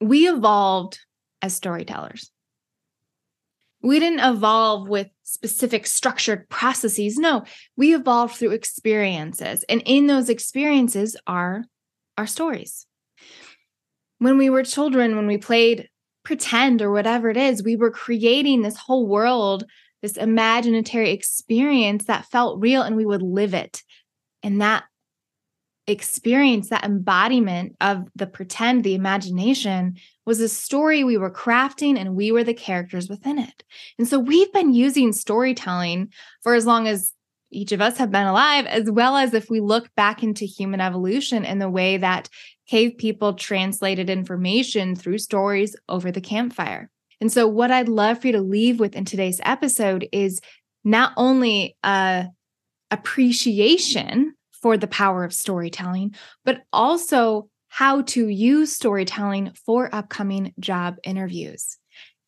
we evolved as storytellers. We didn't evolve with specific structured processes. No, we evolved through experiences. And in those experiences are our stories. When we were children, when we played pretend or whatever it is, we were creating this whole world, this imaginary experience that felt real, and we would live it. And that experience, that embodiment of the pretend, the imagination, was a story we were crafting and we were the characters within it. And so we've been using storytelling for as long as each of us have been alive, as well as if we look back into human evolution and the way that cave people translated information through stories over the campfire. And so, what I'd love for you to leave with in today's episode is not only a appreciation for the power of storytelling, but also how to use storytelling for upcoming job interviews.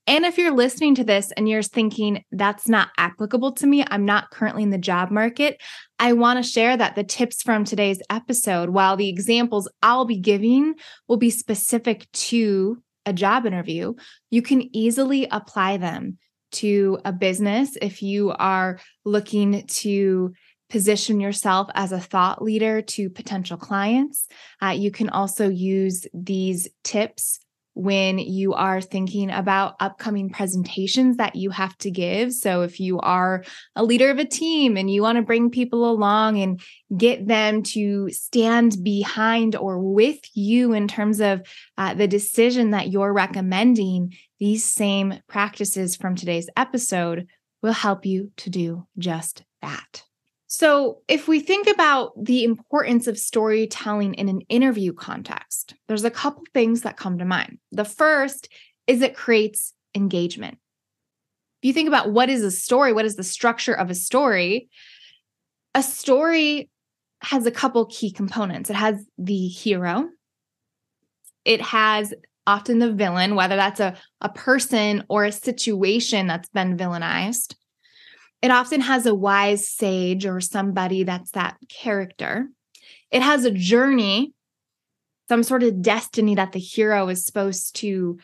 And if you're listening to this and you're thinking that's not applicable to me, I'm not currently in the job market, I want to share that the tips from today's episode, while the examples I'll be giving will be specific to a job interview, you can easily apply them to a business if you are looking to position yourself as a thought leader to potential clients. Uh, you can also use these tips when you are thinking about upcoming presentations that you have to give. So, if you are a leader of a team and you want to bring people along and get them to stand behind or with you in terms of uh, the decision that you're recommending, these same practices from today's episode will help you to do just that. So, if we think about the importance of storytelling in an interview context, there's a couple things that come to mind. The first is it creates engagement. If you think about what is a story, what is the structure of a story, a story has a couple key components. It has the hero, it has often the villain, whether that's a, a person or a situation that's been villainized it often has a wise sage or somebody that's that character. It has a journey, some sort of destiny that the hero is supposed to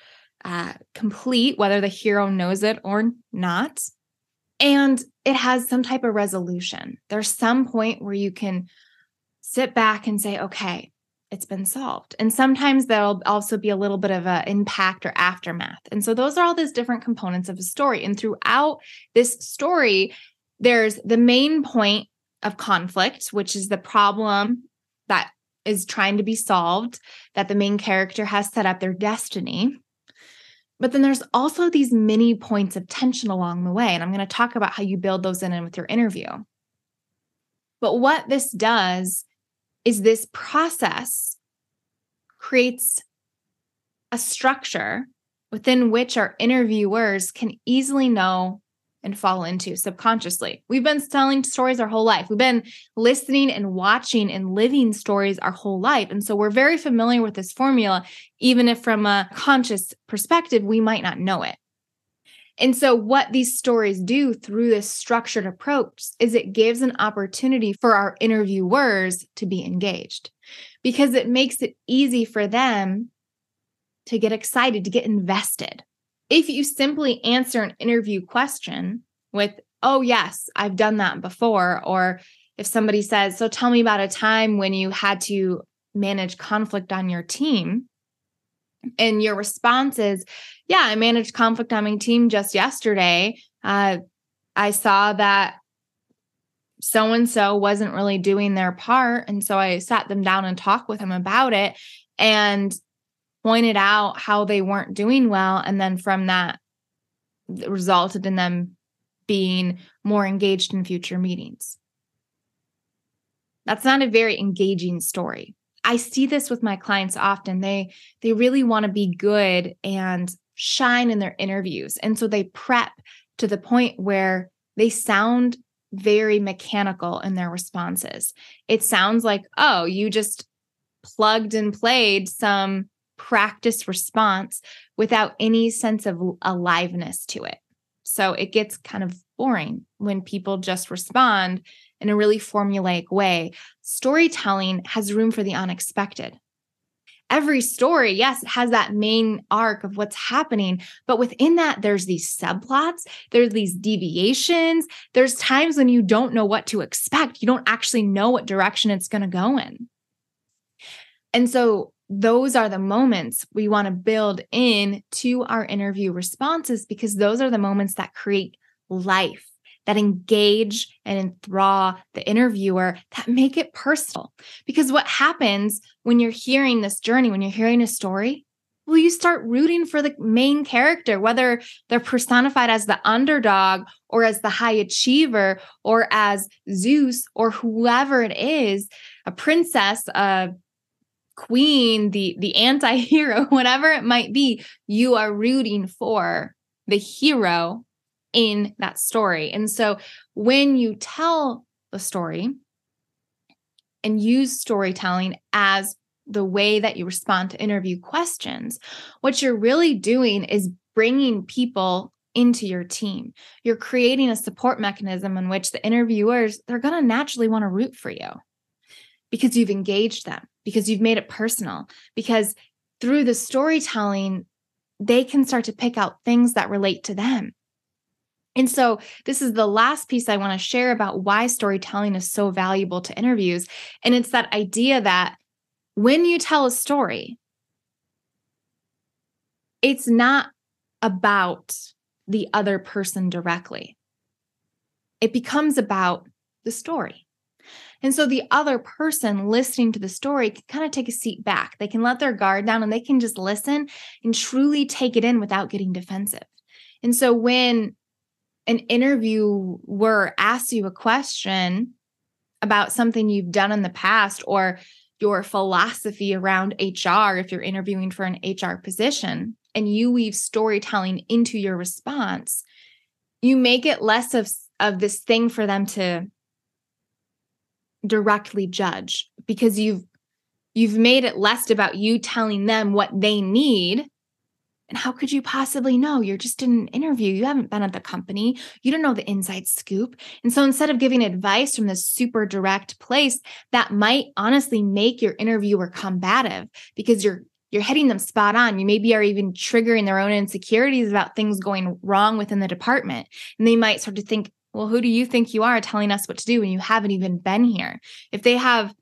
uh, complete, whether the hero knows it or not. And it has some type of resolution. There's some point where you can sit back and say, okay, it's been solved. And sometimes there'll also be a little bit of an impact or aftermath. And so those are all these different components of a story. And throughout this story, there's the main point of conflict, which is the problem that is trying to be solved, that the main character has set up their destiny. But then there's also these mini points of tension along the way. And I'm going to talk about how you build those in with your interview. But what this does is this process creates a structure within which our interviewers can easily know and fall into subconsciously. We've been telling stories our whole life. We've been listening and watching and living stories our whole life. And so we're very familiar with this formula, even if from a conscious perspective, we might not know it. And so, what these stories do through this structured approach is it gives an opportunity for our interviewers to be engaged because it makes it easy for them to get excited, to get invested. If you simply answer an interview question with, oh, yes, I've done that before, or if somebody says, so tell me about a time when you had to manage conflict on your team, and your response is, yeah, I managed conflict on my team just yesterday. Uh, I saw that so and so wasn't really doing their part. And so I sat them down and talked with them about it and pointed out how they weren't doing well. And then from that, resulted in them being more engaged in future meetings. That's not a very engaging story. I see this with my clients often. They they really want to be good and shine in their interviews. And so they prep to the point where they sound very mechanical in their responses. It sounds like, "Oh, you just plugged and played some practice response without any sense of aliveness to it." So it gets kind of boring when people just respond in a really formulaic way, storytelling has room for the unexpected. Every story, yes, it has that main arc of what's happening, but within that, there's these subplots, there's these deviations, there's times when you don't know what to expect. You don't actually know what direction it's going to go in. And so those are the moments we want to build in to our interview responses because those are the moments that create life that engage and enthrall the interviewer that make it personal. Because what happens when you're hearing this journey, when you're hearing a story, well, you start rooting for the main character, whether they're personified as the underdog or as the high achiever or as Zeus or whoever it is, a princess, a queen, the, the anti-hero, whatever it might be, you are rooting for the hero in that story. And so when you tell the story and use storytelling as the way that you respond to interview questions, what you're really doing is bringing people into your team. You're creating a support mechanism in which the interviewers they're going to naturally want to root for you because you've engaged them, because you've made it personal, because through the storytelling they can start to pick out things that relate to them. And so, this is the last piece I want to share about why storytelling is so valuable to interviews. And it's that idea that when you tell a story, it's not about the other person directly, it becomes about the story. And so the other person listening to the story can kind of take a seat back. They can let their guard down and they can just listen and truly take it in without getting defensive. And so when an interviewer asks you a question about something you've done in the past or your philosophy around HR if you're interviewing for an HR position and you weave storytelling into your response, you make it less of, of this thing for them to directly judge because you've you've made it less about you telling them what they need and how could you possibly know? You're just in an interview. You haven't been at the company. You don't know the inside scoop. And so instead of giving advice from this super direct place that might honestly make your interviewer combative because you're you're hitting them spot on. You maybe are even triggering their own insecurities about things going wrong within the department. And they might start to think, well, who do you think you are telling us what to do when you haven't even been here? If they have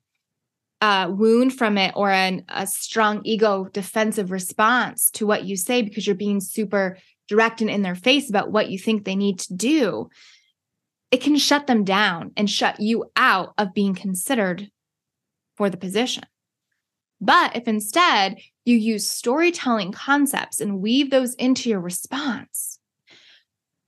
uh, wound from it or an, a strong ego defensive response to what you say because you're being super direct and in their face about what you think they need to do, it can shut them down and shut you out of being considered for the position. But if instead you use storytelling concepts and weave those into your response,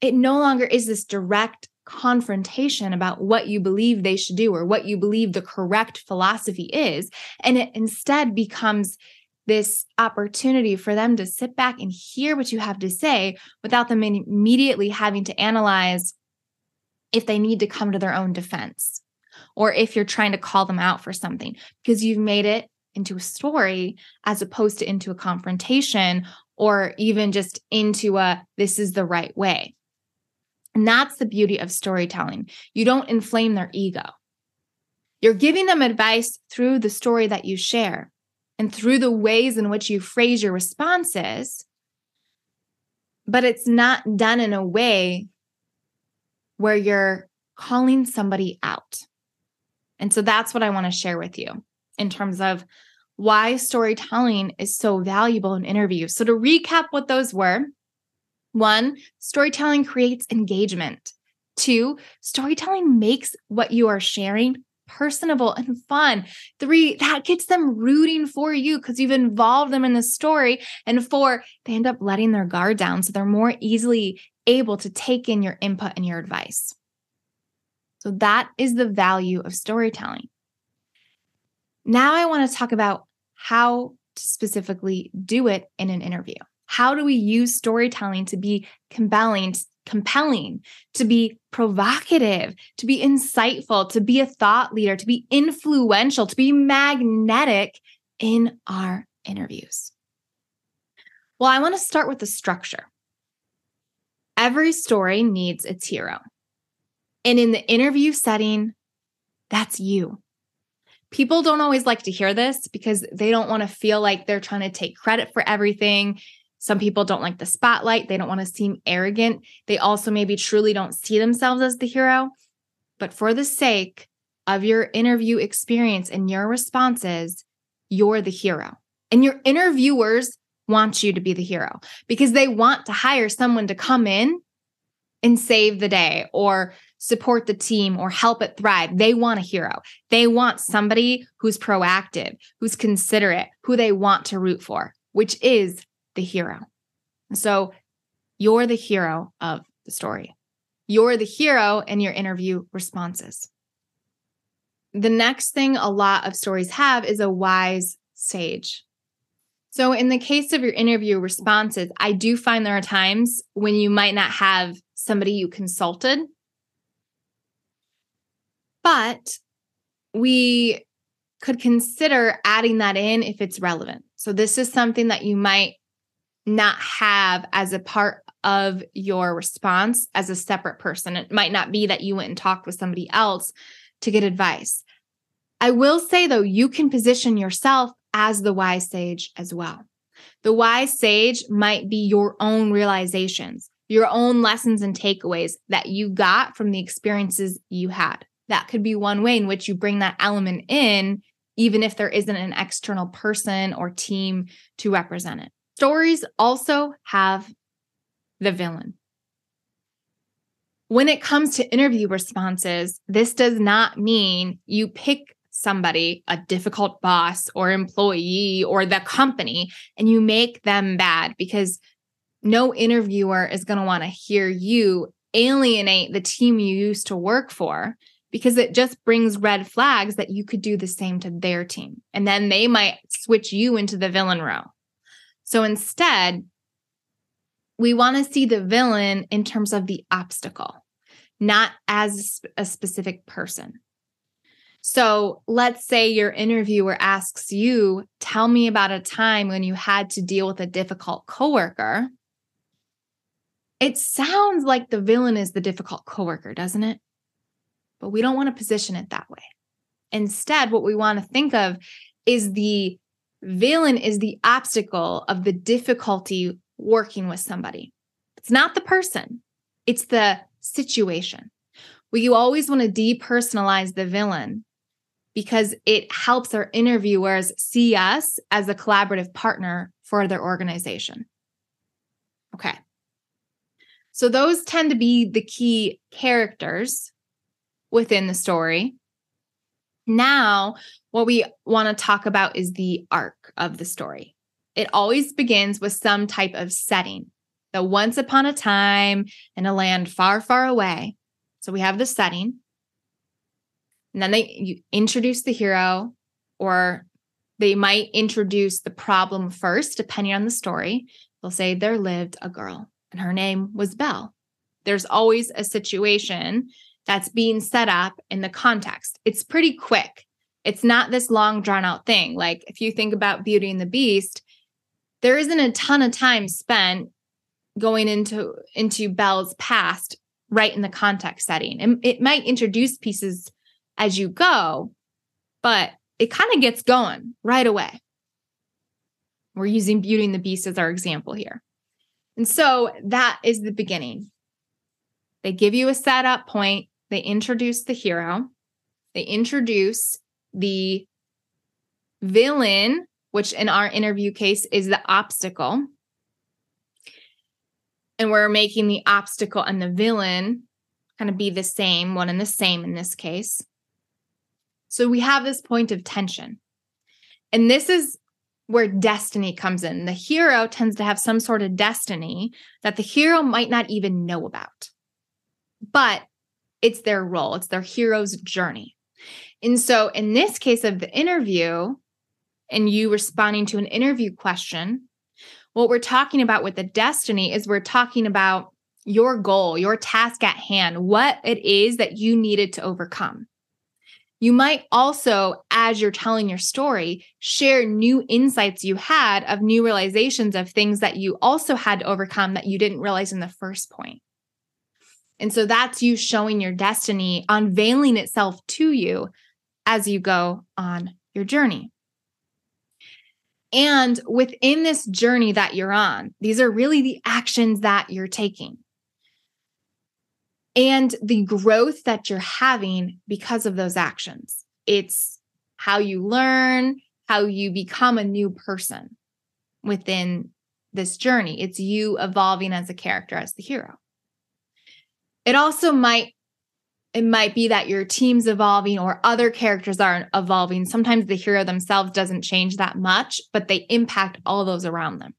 it no longer is this direct confrontation about what you believe they should do or what you believe the correct philosophy is. And it instead becomes this opportunity for them to sit back and hear what you have to say without them immediately having to analyze if they need to come to their own defense or if you're trying to call them out for something because you've made it into a story as opposed to into a confrontation or even just into a this is the right way. And that's the beauty of storytelling. You don't inflame their ego. You're giving them advice through the story that you share and through the ways in which you phrase your responses, but it's not done in a way where you're calling somebody out. And so that's what I want to share with you in terms of why storytelling is so valuable in interviews. So, to recap what those were, one, storytelling creates engagement. Two, storytelling makes what you are sharing personable and fun. Three, that gets them rooting for you because you've involved them in the story. And four, they end up letting their guard down so they're more easily able to take in your input and your advice. So that is the value of storytelling. Now I want to talk about how to specifically do it in an interview. How do we use storytelling to be compelling, compelling, to be provocative, to be insightful, to be a thought leader, to be influential, to be magnetic in our interviews? Well, I want to start with the structure. Every story needs its hero. And in the interview setting, that's you People don't always like to hear this because they don't want to feel like they're trying to take credit for everything. Some people don't like the spotlight. They don't want to seem arrogant. They also maybe truly don't see themselves as the hero. But for the sake of your interview experience and your responses, you're the hero. And your interviewers want you to be the hero because they want to hire someone to come in and save the day or support the team or help it thrive. They want a hero. They want somebody who's proactive, who's considerate, who they want to root for, which is the hero. So you're the hero of the story. You're the hero in your interview responses. The next thing a lot of stories have is a wise sage. So, in the case of your interview responses, I do find there are times when you might not have somebody you consulted, but we could consider adding that in if it's relevant. So, this is something that you might not have as a part of your response as a separate person. It might not be that you went and talked with somebody else to get advice. I will say, though, you can position yourself as the wise sage as well. The wise sage might be your own realizations, your own lessons and takeaways that you got from the experiences you had. That could be one way in which you bring that element in, even if there isn't an external person or team to represent it. Stories also have the villain. When it comes to interview responses, this does not mean you pick somebody, a difficult boss or employee or the company, and you make them bad because no interviewer is going to want to hear you alienate the team you used to work for because it just brings red flags that you could do the same to their team. And then they might switch you into the villain row. So instead, we want to see the villain in terms of the obstacle, not as a specific person. So let's say your interviewer asks you, tell me about a time when you had to deal with a difficult coworker. It sounds like the villain is the difficult coworker, doesn't it? But we don't want to position it that way. Instead, what we want to think of is the Villain is the obstacle of the difficulty working with somebody. It's not the person, it's the situation. We always want to depersonalize the villain because it helps our interviewers see us as a collaborative partner for their organization. Okay. So those tend to be the key characters within the story. Now, what we want to talk about is the arc of the story. It always begins with some type of setting. The once upon a time in a land far, far away. So we have the setting. And then they you introduce the hero, or they might introduce the problem first, depending on the story. They'll say there lived a girl and her name was Belle. There's always a situation that's being set up in the context. It's pretty quick. It's not this long drawn out thing. Like if you think about Beauty and the Beast, there isn't a ton of time spent going into into Belle's past right in the context setting. And it might introduce pieces as you go, but it kind of gets going right away. We're using Beauty and the Beast as our example here. And so that is the beginning. They give you a setup point they introduce the hero, they introduce the villain, which in our interview case is the obstacle. And we're making the obstacle and the villain kind of be the same, one and the same in this case. So we have this point of tension. And this is where destiny comes in. The hero tends to have some sort of destiny that the hero might not even know about. But it's their role, it's their hero's journey. And so, in this case of the interview, and you responding to an interview question, what we're talking about with the destiny is we're talking about your goal, your task at hand, what it is that you needed to overcome. You might also, as you're telling your story, share new insights you had of new realizations of things that you also had to overcome that you didn't realize in the first point. And so that's you showing your destiny, unveiling itself to you as you go on your journey. And within this journey that you're on, these are really the actions that you're taking and the growth that you're having because of those actions. It's how you learn, how you become a new person within this journey. It's you evolving as a character, as the hero. It also might it might be that your team's evolving or other characters aren't evolving. Sometimes the hero themselves doesn't change that much, but they impact all those around them.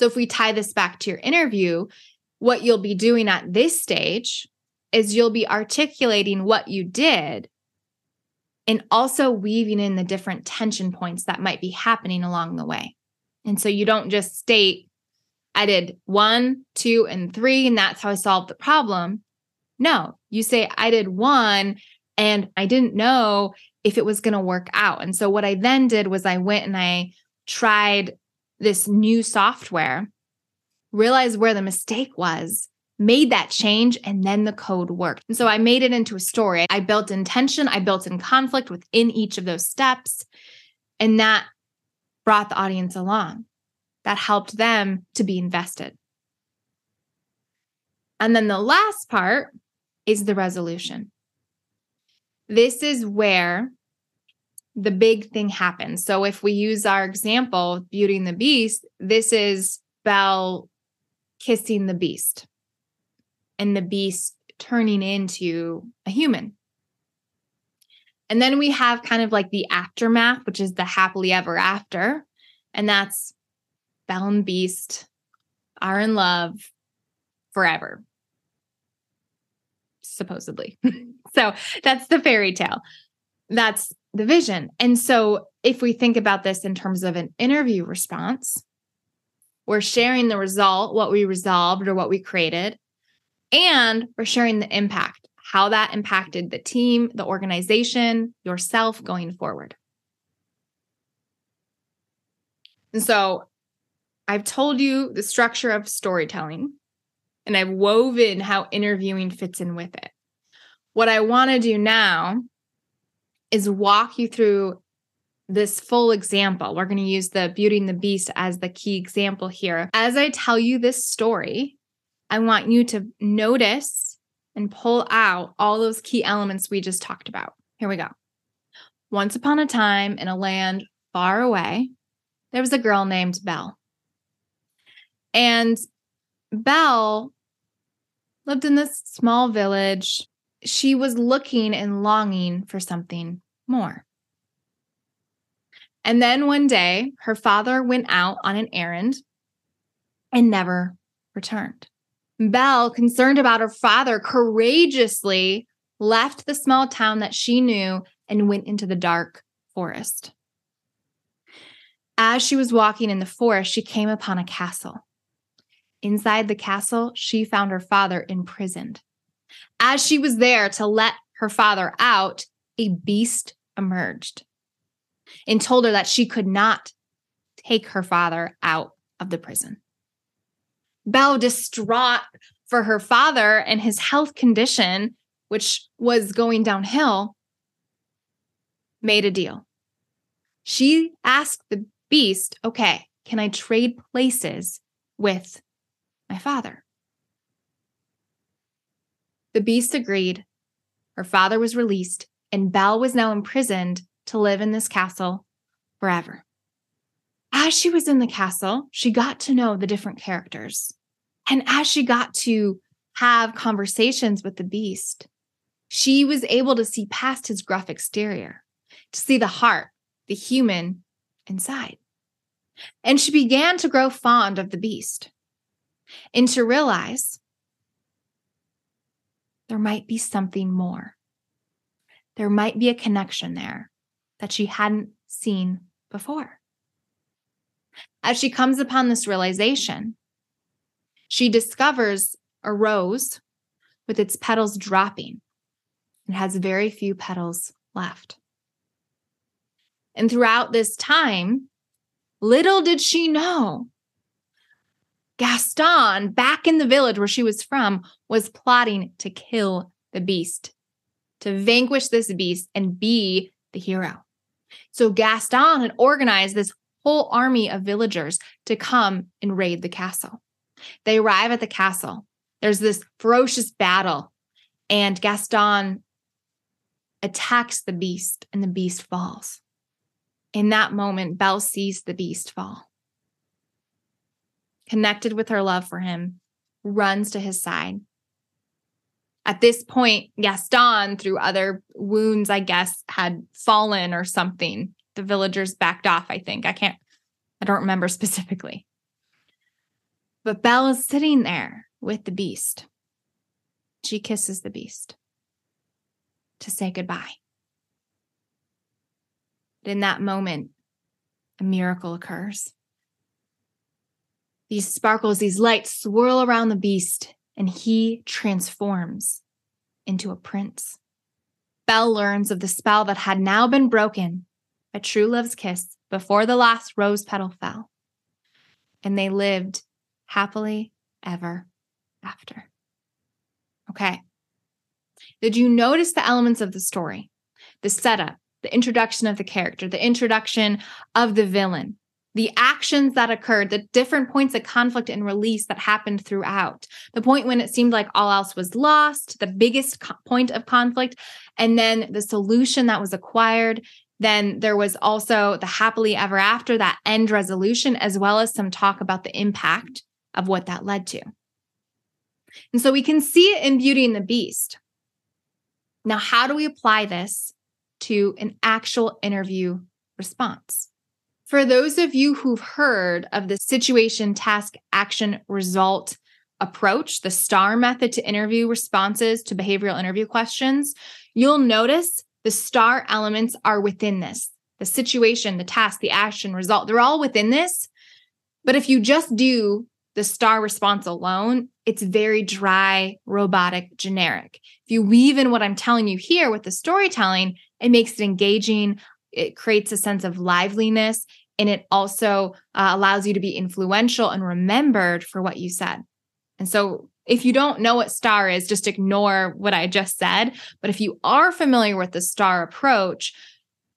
So if we tie this back to your interview, what you'll be doing at this stage is you'll be articulating what you did and also weaving in the different tension points that might be happening along the way. And so you don't just state, I did one, two, and three, and that's how I solved the problem. No, you say, I did one and I didn't know if it was going to work out. And so what I then did was I went and I tried this new software, realized where the mistake was, made that change, and then the code worked. And so I made it into a story. I built intention, I built in conflict within each of those steps. And that brought the audience along. That helped them to be invested. And then the last part is the resolution. This is where the big thing happens. So if we use our example, Beauty and the Beast, this is Belle kissing the beast and the beast turning into a human. And then we have kind of like the aftermath, which is the happily ever after. And that's Belle and Beast are in love forever supposedly. so that's the fairy tale. That's the vision. And so if we think about this in terms of an interview response, we're sharing the result, what we resolved or what we created, and we're sharing the impact, how that impacted the team, the organization, yourself going forward. And so I've told you the structure of storytelling and I've woven how interviewing fits in with it. What I want to do now is walk you through this full example. We're going to use the Beauty and the Beast as the key example here. As I tell you this story, I want you to notice and pull out all those key elements we just talked about. Here we go. Once upon a time in a land far away, there was a girl named Belle. And Belle lived in this small village. She was looking and longing for something more. And then one day, her father went out on an errand and never returned. Belle, concerned about her father, courageously left the small town that she knew and went into the dark forest. As she was walking in the forest, she came upon a castle. Inside the castle, she found her father imprisoned. As she was there to let her father out, a beast emerged and told her that she could not take her father out of the prison. Belle, distraught for her father and his health condition, which was going downhill, made a deal. She asked the beast, okay, can I trade places with my father. The beast agreed. Her father was released, and Belle was now imprisoned to live in this castle forever. As she was in the castle, she got to know the different characters. And as she got to have conversations with the beast, she was able to see past his gruff exterior, to see the heart, the human inside. And she began to grow fond of the beast and to realize there might be something more. There might be a connection there that she hadn't seen before. As she comes upon this realization, she discovers a rose with its petals dropping and has very few petals left. And throughout this time, little did she know Gaston, back in the village where she was from, was plotting to kill the beast to vanquish this beast and be the hero. So Gaston had organized this whole army of villagers to come and raid the castle. They arrive at the castle. There's this ferocious battle, and Gaston attacks the beast, and the beast falls. In that moment, Belle sees the beast fall. Connected with her love for him, runs to his side. At this point, Gaston, through other wounds, I guess, had fallen or something. The villagers backed off, I think. I can't, I don't remember specifically. But Belle is sitting there with the beast. She kisses the beast to say goodbye. But in that moment, a miracle occurs. These sparkles, these lights swirl around the beast, and he transforms into a prince. Belle learns of the spell that had now been broken a true love's kiss before the last rose petal fell. And they lived happily ever after. Okay. Did you notice the elements of the story? The setup, the introduction of the character, the introduction of the villain, the actions that occurred, the different points of conflict and release that happened throughout, the point when it seemed like all else was lost, the biggest co- point of conflict, and then the solution that was acquired. Then there was also the happily ever after, that end resolution, as well as some talk about the impact of what that led to. And so we can see it in Beauty and the Beast. Now, how do we apply this to an actual interview response? For those of you who've heard of the situation, task, action, result approach, the STAR method to interview responses to behavioral interview questions, you'll notice the STAR elements are within this the situation, the task, the action, result. They're all within this. But if you just do the star response alone, it's very dry, robotic, generic. If you weave in what I'm telling you here with the storytelling, it makes it engaging. It creates a sense of liveliness and it also uh, allows you to be influential and remembered for what you said. And so if you don't know what star is, just ignore what I just said. But if you are familiar with the star approach,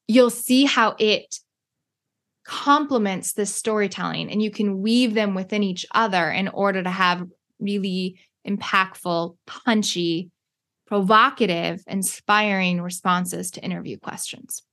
you'll see how it complements this storytelling and you can weave them within each other in order to have really impactful, punchy, provocative, inspiring responses to interview questions.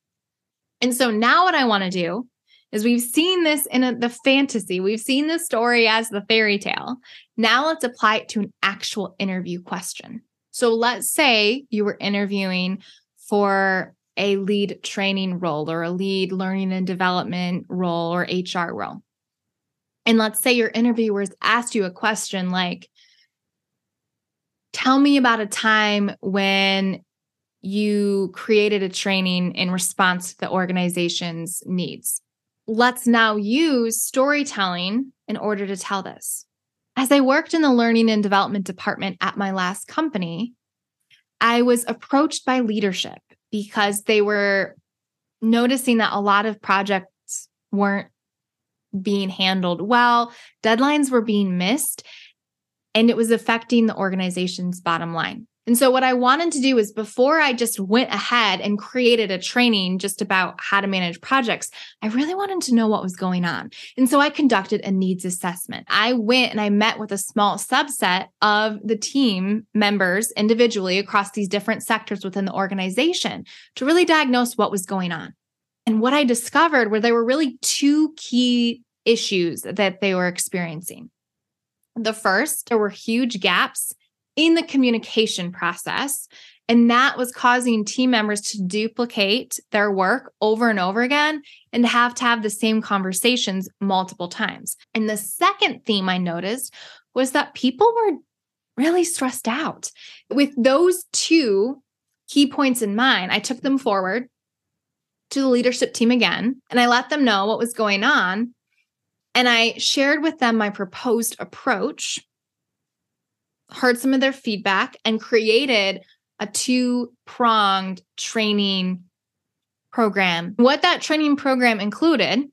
And so now what I want to do is we've seen this in a, the fantasy, we've seen the story as the fairy tale. Now let's apply it to an actual interview question. So let's say you were interviewing for a lead training role or a lead learning and development role or HR role. And let's say your interviewers asked you a question like, Tell me about a time when you created a training in response to the organization's needs. Let's now use storytelling in order to tell this. As I worked in the learning and development department at my last company, I was approached by leadership because they were noticing that a lot of projects weren't being handled well, deadlines were being missed, and it was affecting the organization's bottom line. And so, what I wanted to do is before I just went ahead and created a training just about how to manage projects, I really wanted to know what was going on. And so, I conducted a needs assessment. I went and I met with a small subset of the team members individually across these different sectors within the organization to really diagnose what was going on. And what I discovered were there were really two key issues that they were experiencing. The first, there were huge gaps in the communication process. And that was causing team members to duplicate their work over and over again and to have to have the same conversations multiple times. And the second theme I noticed was that people were really stressed out. With those two key points in mind, I took them forward to the leadership team again and I let them know what was going on. And I shared with them my proposed approach heard some of their feedback and created a two pronged training program. What that training program included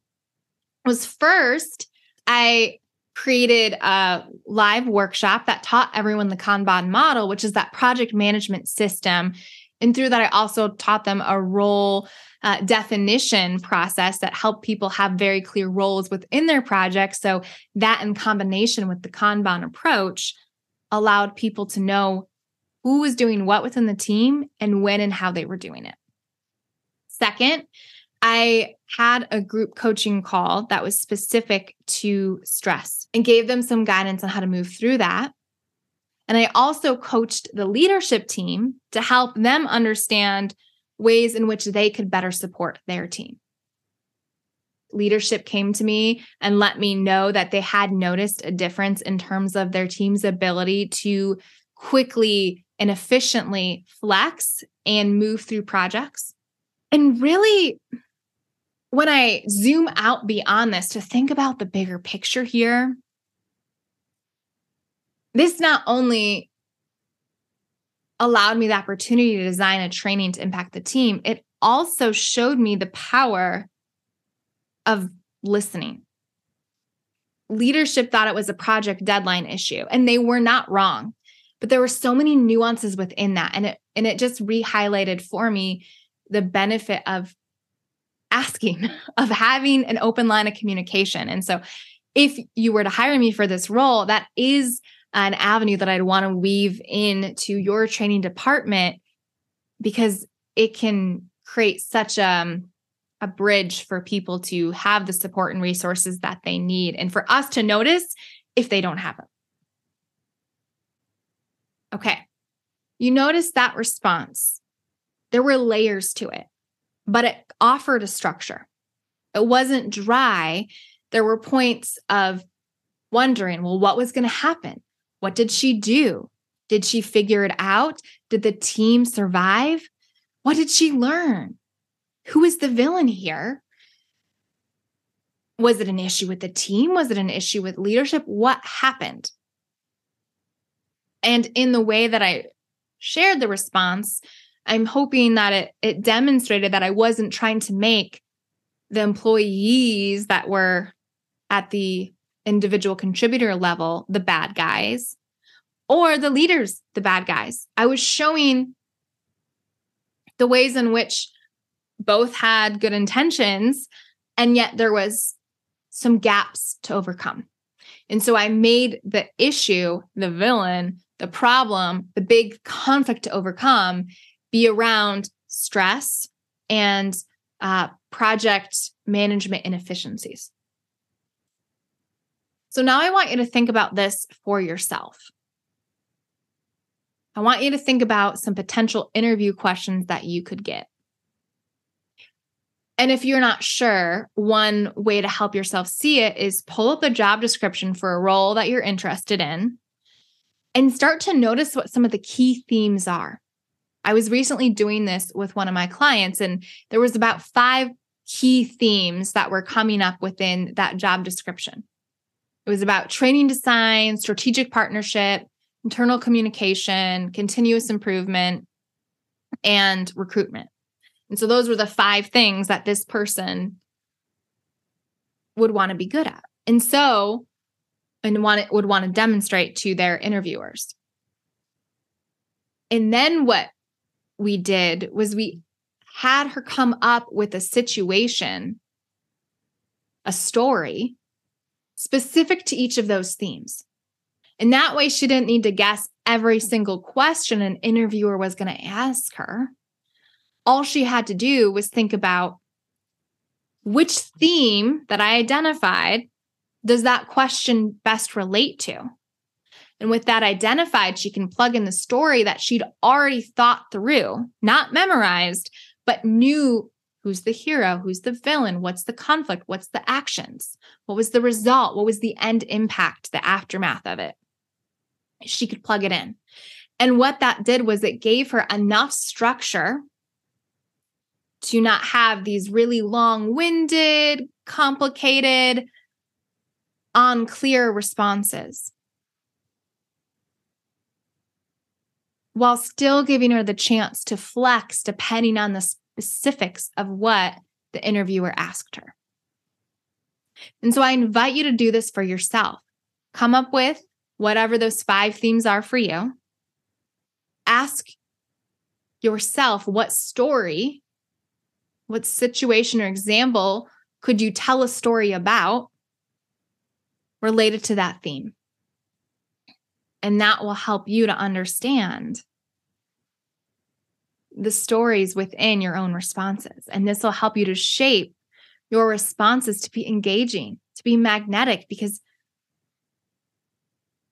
was first, I created a live workshop that taught everyone the Kanban model, which is that project management system And through that, I also taught them a role uh, definition process that helped people have very clear roles within their project. So that in combination with the Kanban approach allowed people to know who was doing what within the team and when and how they were doing it. Second, I had a group coaching call that was specific to stress and gave them some guidance on how to move through that. And I also coached the leadership team to help them understand ways in which they could better support their team. Leadership came to me and let me know that they had noticed a difference in terms of their team's ability to quickly and efficiently flex and move through projects. And really, when I zoom out beyond this to think about the bigger picture here, this not only allowed me the opportunity to design a training to impact the team, it also showed me the power of listening. Leadership thought it was a project deadline issue, and they were not wrong. But there were so many nuances within that. And it and it just re-highlighted for me the benefit of asking, of having an open line of communication. And so if you were to hire me for this role, that is an avenue that I'd want to weave into your training department because it can create such a, um, a bridge for people to have the support and resources that they need and for us to notice if they don't have them. Okay. You notice that response. There were layers to it, but it offered a structure. It wasn't dry. There were points of wondering, well, what was going to happen? What did she do? Did she figure it out? Did the team survive? What did she learn? Who is the villain here? Was it an issue with the team? Was it an issue with leadership? What happened? And in the way that I shared the response, I'm hoping that it, it demonstrated that I wasn't trying to make the employees that were at the individual contributor level the bad guys or the leaders the bad guys. I was showing the ways in which both had good intentions and yet there was some gaps to overcome. And so I made the issue, the villain, the problem, the big conflict to overcome be around stress and uh, project management inefficiencies. So now I want you to think about this for yourself. I want you to think about some potential interview questions that you could get. And if you're not sure, one way to help yourself see it is pull up the job description for a role that you're interested in and start to notice what some of the key themes are. I was recently doing this with one of my clients, and there was about five key themes that were coming up within that job description. It was about training design, strategic partnership, internal communication, continuous improvement, and recruitment. And so those were the five things that this person would want to be good at. And so, and want it would want to demonstrate to their interviewers. And then what we did was we had her come up with a situation, a story specific to each of those themes. And that way, she didn't need to guess every single question an interviewer was going to ask her. All she had to do was think about which theme that I identified does that question best relate to? And with that identified, she can plug in the story that she'd already thought through, not memorized, but knew Who's the hero? Who's the villain? What's the conflict? What's the actions? What was the result? What was the end impact, the aftermath of it? She could plug it in. And what that did was it gave her enough structure to not have these really long winded, complicated, unclear responses. While still giving her the chance to flex depending on the specifics of what the interviewer asked her. And so I invite you to do this for yourself. Come up with whatever those five themes are for you. Ask yourself what story, what situation or example could you tell a story about related to that theme? And that will help you to understand the stories within your own responses. And this will help you to shape your responses to be engaging, to be magnetic, because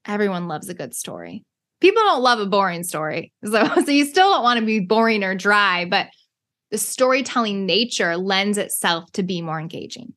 everyone loves a good story. People don't love a boring story. So, so you still don't want to be boring or dry, but the storytelling nature lends itself to be more engaging.